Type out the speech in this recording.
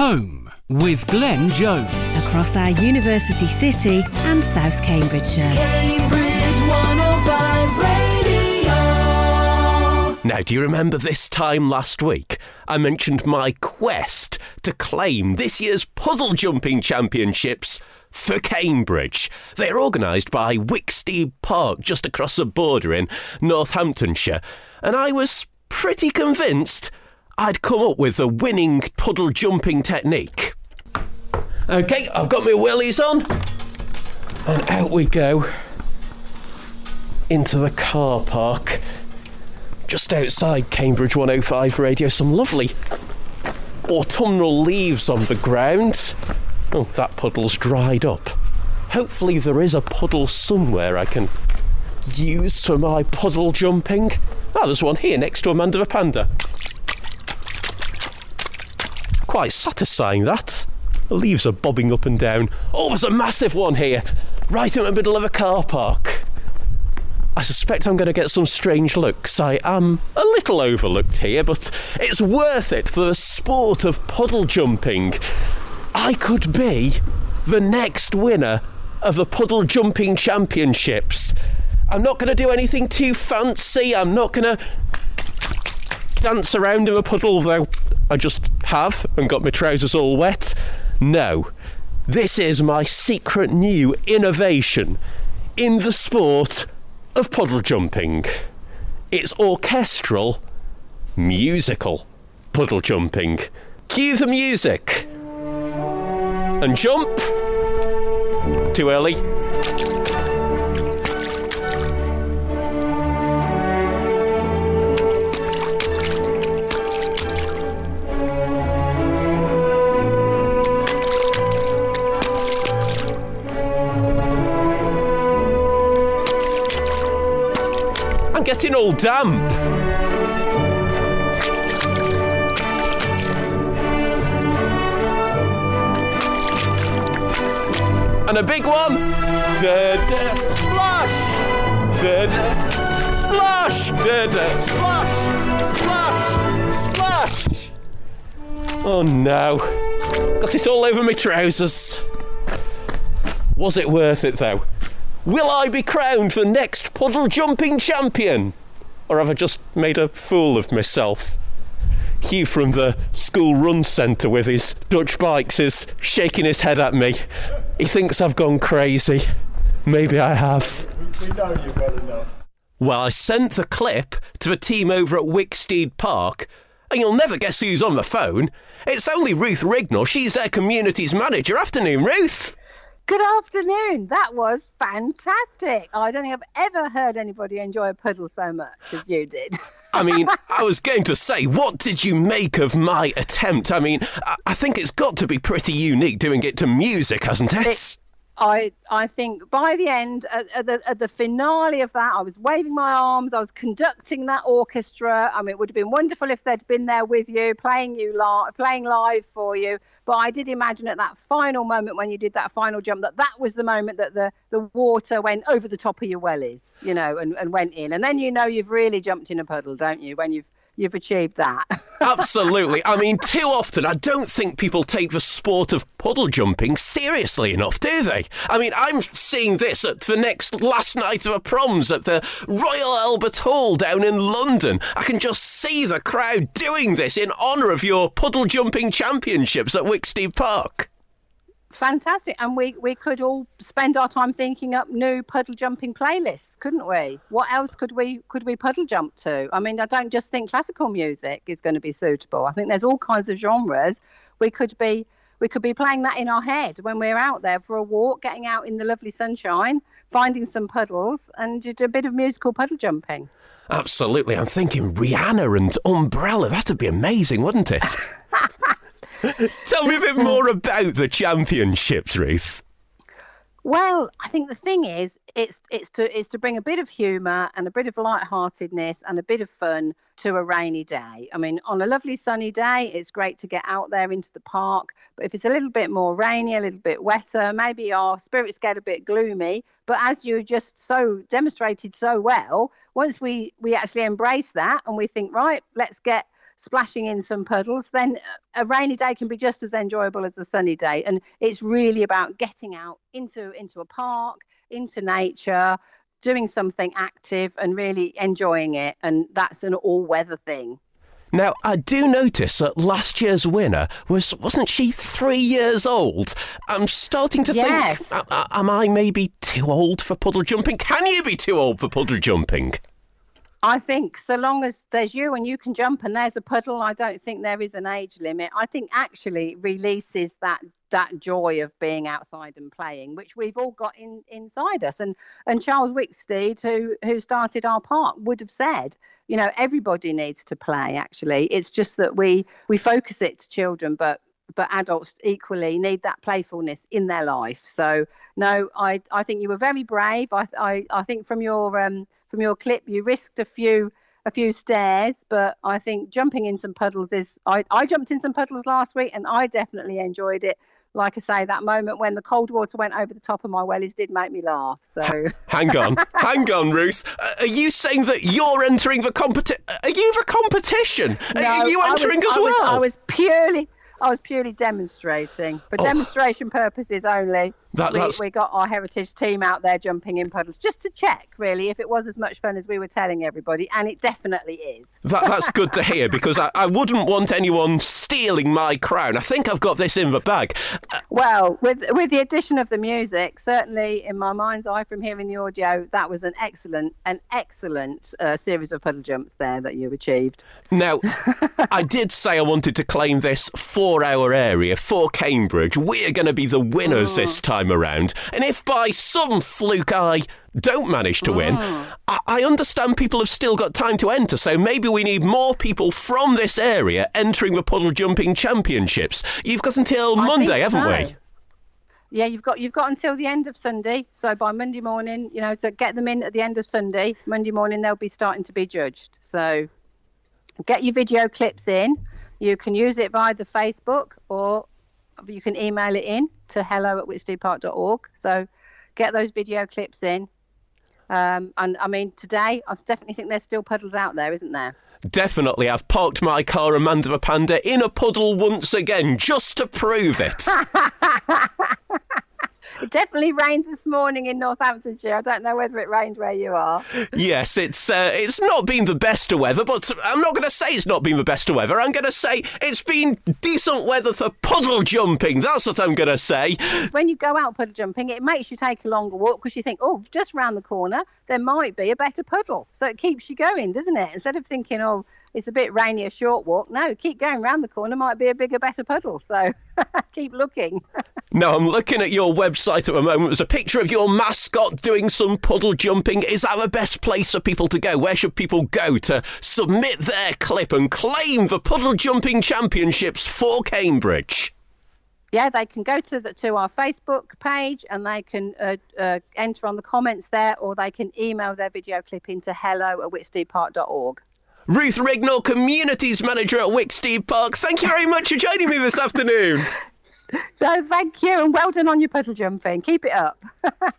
Home with Glenn Jones. Across our university city and South Cambridgeshire. Cambridge 105 Radio. Now, do you remember this time last week? I mentioned my quest to claim this year's puddle jumping championships for Cambridge. They're organised by Wicksteed Park, just across the border in Northamptonshire. And I was pretty convinced I'd come up with a winning puddle jumping technique. Okay, I've got my wellies on. And out we go into the car park just outside Cambridge 105 Radio. Some lovely autumnal leaves on the ground. Oh, that puddle's dried up. Hopefully, there is a puddle somewhere I can use for my puddle jumping. Ah, there's one here next to Amanda Panda. Quite satisfying, that. The leaves are bobbing up and down. Oh, there's a massive one here, right in the middle of a car park. I suspect I'm going to get some strange looks. I am a little overlooked here, but it's worth it for the sport of puddle jumping. I could be the next winner of the puddle jumping championships. I'm not going to do anything too fancy. I'm not going to dance around in a puddle, though I just have and got my trousers all wet. No, this is my secret new innovation in the sport of puddle jumping. It's orchestral, musical puddle jumping. Cue the music. And jump. Too early. Getting all damp. And a big one. Da, da, splash. Da, da, splash. Da, da, splash. Splash. Splash. Oh no. Got it all over my trousers. Was it worth it though? Will I be crowned the next puddle jumping champion? Or have I just made a fool of myself? Hugh from the school run centre with his Dutch bikes is shaking his head at me. He thinks I've gone crazy. Maybe I have. We know you well enough. Well, I sent the clip to the team over at Wicksteed Park, and you'll never guess who's on the phone. It's only Ruth Rignall. She's their communities manager. Afternoon, Ruth. Good afternoon. That was fantastic. I don't think I've ever heard anybody enjoy a puddle so much as you did. I mean, I was going to say, what did you make of my attempt? I mean, I- I think it's got to be pretty unique doing it to music, hasn't it? It- I I think by the end, at, at, the, at the finale of that, I was waving my arms. I was conducting that orchestra. I mean, it would have been wonderful if they'd been there with you, playing you live, playing live for you. But I did imagine at that final moment when you did that final jump that that was the moment that the, the water went over the top of your wellies, you know, and, and went in. And then you know you've really jumped in a puddle, don't you? When you've you've achieved that. Absolutely. I mean, too often, I don't think people take the sport of puddle jumping seriously enough, do they? I mean, I'm seeing this at the next last night of a proms at the Royal Albert Hall down in London. I can just see the crowd doing this in honour of your puddle jumping championships at Wicksteed Park. Fantastic. And we, we could all spend our time thinking up new puddle jumping playlists, couldn't we? What else could we could we puddle jump to? I mean, I don't just think classical music is going to be suitable. I think there's all kinds of genres. We could be we could be playing that in our head when we're out there for a walk, getting out in the lovely sunshine, finding some puddles and do a bit of musical puddle jumping. Absolutely. I'm thinking Rihanna and Umbrella. That'd be amazing, wouldn't it? Tell me a bit more about the championships, Ruth. Well, I think the thing is, it's it's to it's to bring a bit of humour and a bit of lightheartedness and a bit of fun to a rainy day. I mean, on a lovely sunny day, it's great to get out there into the park. But if it's a little bit more rainy, a little bit wetter, maybe our spirits get a bit gloomy. But as you just so demonstrated so well, once we we actually embrace that and we think, right, let's get splashing in some puddles, then a rainy day can be just as enjoyable as a sunny day. And it's really about getting out into into a park, into nature, doing something active, and really enjoying it. And that's an all-weather thing. Now, I do notice that last year's winner was wasn't she three years old? I'm starting to Yes. think, am I maybe too old for puddle jumping? Can you be too old for puddle jumping? I think so long as there's you and you can jump and there's a puddle, I don't think there is an age limit. I think actually releases that that joy of being outside and playing, which we've all got in inside us. And and Charles Wicksteed, who who started our park, would have said, you know, everybody needs to play. Actually, it's just that we we focus it to children, but but adults equally need that playfulness in their life. So no, I I think you were very brave. I I, I think from your um from your clip you risked a few a few stairs, but I think jumping in some puddles is I, I jumped in some puddles last week and I definitely enjoyed it. Like I say, that moment when the cold water went over the top of my wellies did make me laugh. So Hang on, hang on, Ruth. Uh, are you saying that you're entering the competition? Are you the competition? No, are you I was- entering as I was, well? I was purely I was purely demonstrating for Oh. demonstration purposes only. That- we, we got our heritage team out there jumping in puddles just to check, really, if it was as much fun as we were telling everybody, and it definitely is. That, that's good to hear because I, I wouldn't want anyone stealing my crown. I think I've got this in the bag. Well, with with the addition of the music, certainly in my mind's eye from hearing the audio, that was an excellent, an excellent uh, series of puddle jumps there that you achieved. Now, I did say I wanted to claim this four hour area for Cambridge. We're going to be the winners this time around. And if by some fluke I don't manage to win, oh. I, I understand people have still got time to enter, so maybe we need more people from this area entering the puddle jumping championships. You've got until I Monday, haven't so. we? Yeah, you've got you've got until the end of Sunday. So by Monday morning, you know, to get them in at the end of Sunday, Monday morning they'll be starting to be judged. So get your video clips in. You can use it via the Facebook or you can email it in to hello at wicksteedpark.org. So get those video clips in. Um, and I mean, today, I definitely think there's still puddles out there, isn't there? Definitely, I've parked my car Amanda the Panda in a puddle once again just to prove it. It definitely rained this morning in Northamptonshire. I don't know whether it rained where you are. Yes, it's uh, it's not been the best of weather, but I'm not going to say it's not been the best of weather. I'm going to say it's been decent weather for puddle jumping. That's what I'm going to say. when you go out puddle jumping, it makes you take a longer walk because you think, oh, just round the corner, there might be a better puddle. So it keeps you going, doesn't it? Instead of thinking, oh, it's a bit rainy, a short walk. No, keep going round the corner, might be a bigger, better puddle. So keep looking. Now I'm looking at your website at the moment. There's a picture of your mascot doing some puddle jumping. Is that the best place for people to go? Where should people go to submit their clip and claim the puddle jumping championships for Cambridge? yeah, they can go to the, to our Facebook page and they can uh, uh, enter on the comments there, or they can email their video clip into hello at wicksteedpark.org. Ruth Rignall, Communities Manager at Wicksteed Park. Thank you very much for joining me this afternoon. So thank you and well done on your puddle jumping. Keep it up.